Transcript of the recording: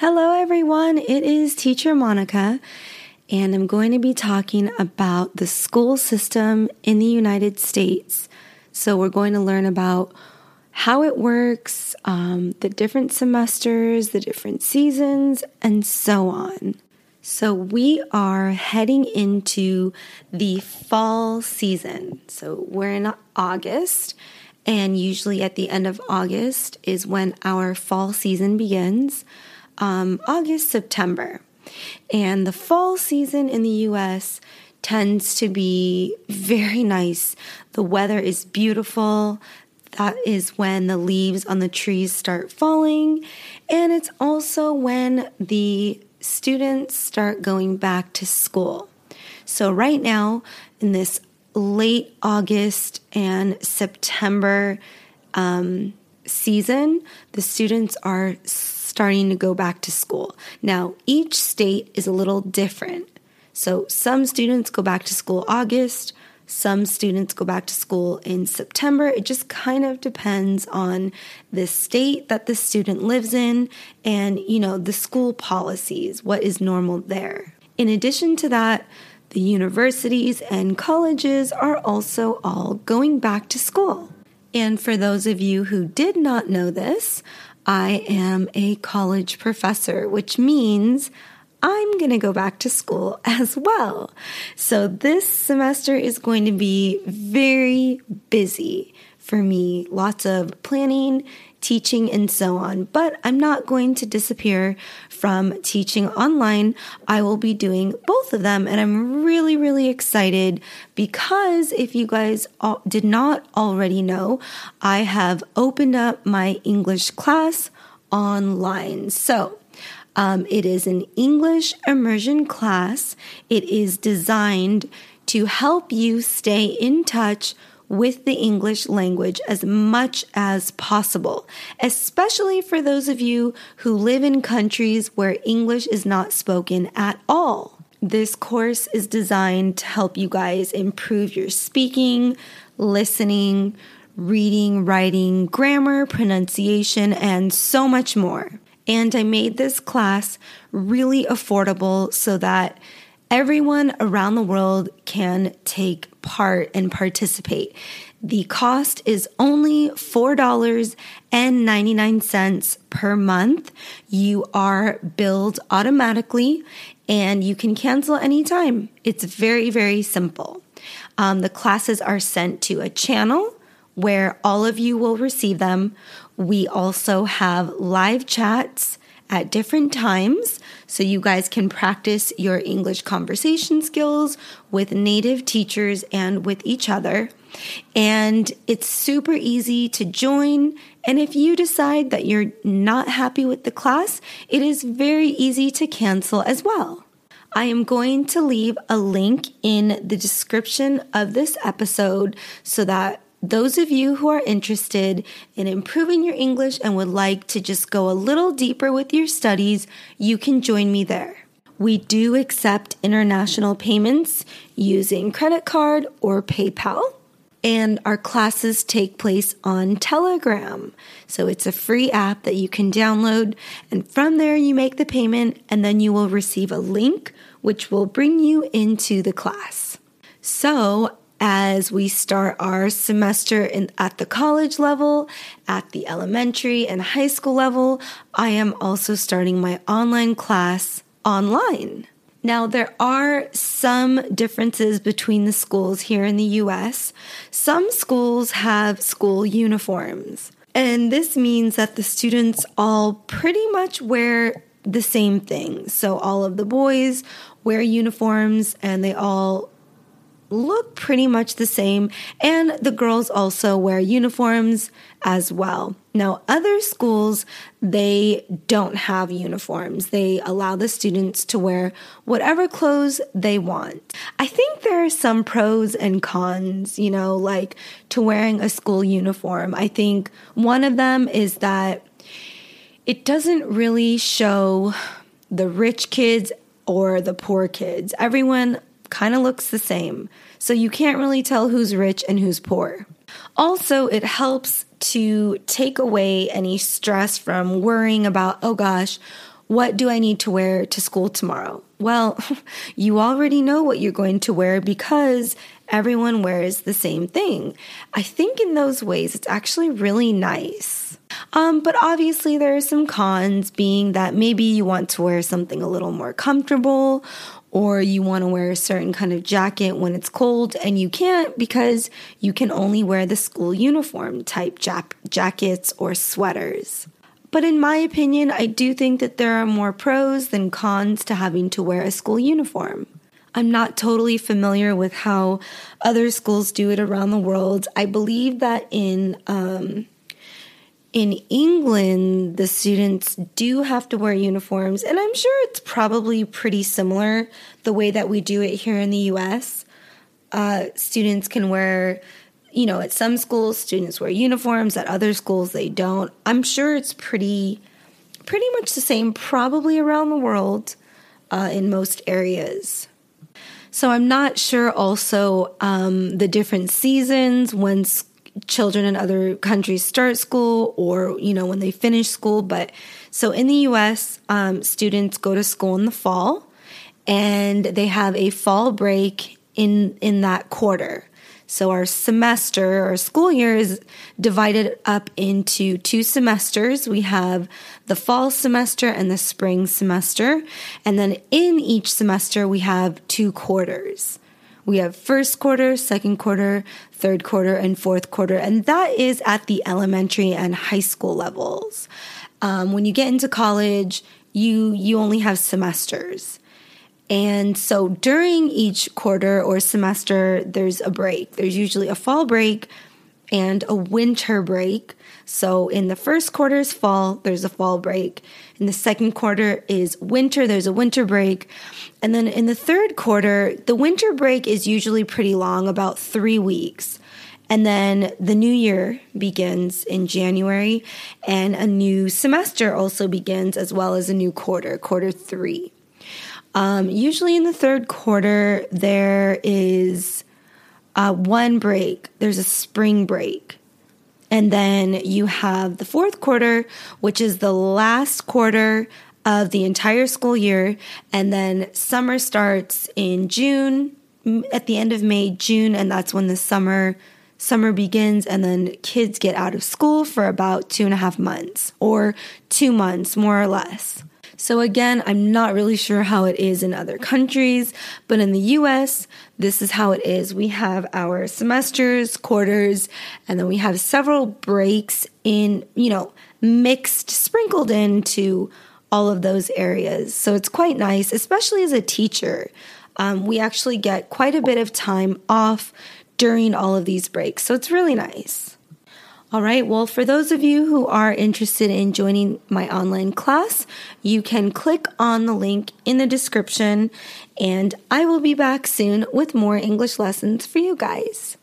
Hello, everyone. It is Teacher Monica, and I'm going to be talking about the school system in the United States. So, we're going to learn about how it works, um, the different semesters, the different seasons, and so on. So, we are heading into the fall season. So, we're in August, and usually at the end of August is when our fall season begins um, August, September. And the fall season in the US tends to be very nice. The weather is beautiful. That is when the leaves on the trees start falling. And it's also when the students start going back to school. So, right now, in this late August and September um, season, the students are starting to go back to school. Now, each state is a little different. So, some students go back to school August, some students go back to school in September. It just kind of depends on the state that the student lives in and, you know, the school policies, what is normal there. In addition to that, the universities and colleges are also all going back to school. And for those of you who did not know this, I am a college professor, which means I'm going to go back to school as well. So this semester is going to be very busy for me. Lots of planning, teaching, and so on. But I'm not going to disappear from teaching online. I will be doing both of them. And I'm really, really excited because if you guys did not already know, I have opened up my English class online. So, um, it is an English immersion class. It is designed to help you stay in touch with the English language as much as possible, especially for those of you who live in countries where English is not spoken at all. This course is designed to help you guys improve your speaking, listening, reading, writing, grammar, pronunciation, and so much more. And I made this class really affordable so that everyone around the world can take part and participate. The cost is only $4.99 per month. You are billed automatically and you can cancel anytime. It's very, very simple. Um, the classes are sent to a channel where all of you will receive them. We also have live chats at different times so you guys can practice your English conversation skills with native teachers and with each other. And it's super easy to join. And if you decide that you're not happy with the class, it is very easy to cancel as well. I am going to leave a link in the description of this episode so that those of you who are interested in improving your English and would like to just go a little deeper with your studies, you can join me there. We do accept international payments using credit card or PayPal. And our classes take place on Telegram. So it's a free app that you can download. And from there, you make the payment, and then you will receive a link which will bring you into the class. So, as we start our semester in, at the college level, at the elementary and high school level, I am also starting my online class online. Now, there are some differences between the schools here in the US. Some schools have school uniforms, and this means that the students all pretty much wear the same thing. So, all of the boys wear uniforms and they all look pretty much the same, and the girls also wear uniforms as well. Now, other schools, they don't have uniforms. They allow the students to wear whatever clothes they want. I think there are some pros and cons, you know, like to wearing a school uniform. I think one of them is that it doesn't really show the rich kids or the poor kids. Everyone kind of looks the same. So you can't really tell who's rich and who's poor. Also, it helps to take away any stress from worrying about, oh gosh, what do I need to wear to school tomorrow? Well, you already know what you're going to wear because everyone wears the same thing. I think in those ways, it's actually really nice. Um, but obviously, there are some cons, being that maybe you want to wear something a little more comfortable, or you want to wear a certain kind of jacket when it's cold and you can't because you can only wear the school uniform type jackets or sweaters. But in my opinion, I do think that there are more pros than cons to having to wear a school uniform. I'm not totally familiar with how other schools do it around the world. I believe that in um, in England, the students do have to wear uniforms, and I'm sure it's probably pretty similar the way that we do it here in the US. Uh, students can wear you know, at some schools students wear uniforms, at other schools they don't. I'm sure it's pretty pretty much the same probably around the world uh, in most areas. So I'm not sure also um, the different seasons when children in other countries start school or you know when they finish school. But so in the U.S., um, students go to school in the fall, and they have a fall break in in that quarter. So our semester or school year is divided up into two semesters. We have the fall semester and the spring semester. And then in each semester, we have two quarters. We have first quarter, second quarter, third quarter, and fourth quarter. And that is at the elementary and high school levels. Um, when you get into college, you you only have semesters. And so during each quarter or semester, there's a break. There's usually a fall break and a winter break. So in the first quarter is fall, there's a fall break. In the second quarter is winter, there's a winter break. And then in the third quarter, the winter break is usually pretty long, about three weeks. And then the new year begins in January, and a new semester also begins, as well as a new quarter, quarter three. Um, usually in the third quarter, there is uh, one break, there's a spring break. And then you have the fourth quarter, which is the last quarter of the entire school year. And then summer starts in June, at the end of May, June, and that's when the summer summer begins and then kids get out of school for about two and a half months or two months more or less so, again, I'm not really sure how it is in other countries, but in the US, this is how it is. We have our semesters, quarters, and then we have several breaks in, you know, mixed, sprinkled into all of those areas. So, it's quite nice, especially as a teacher. Um, we actually get quite a bit of time off during all of these breaks. So, it's really nice. All right, well, for those of you who are interested in joining my online class, you can click on the link in the description, and I will be back soon with more English lessons for you guys.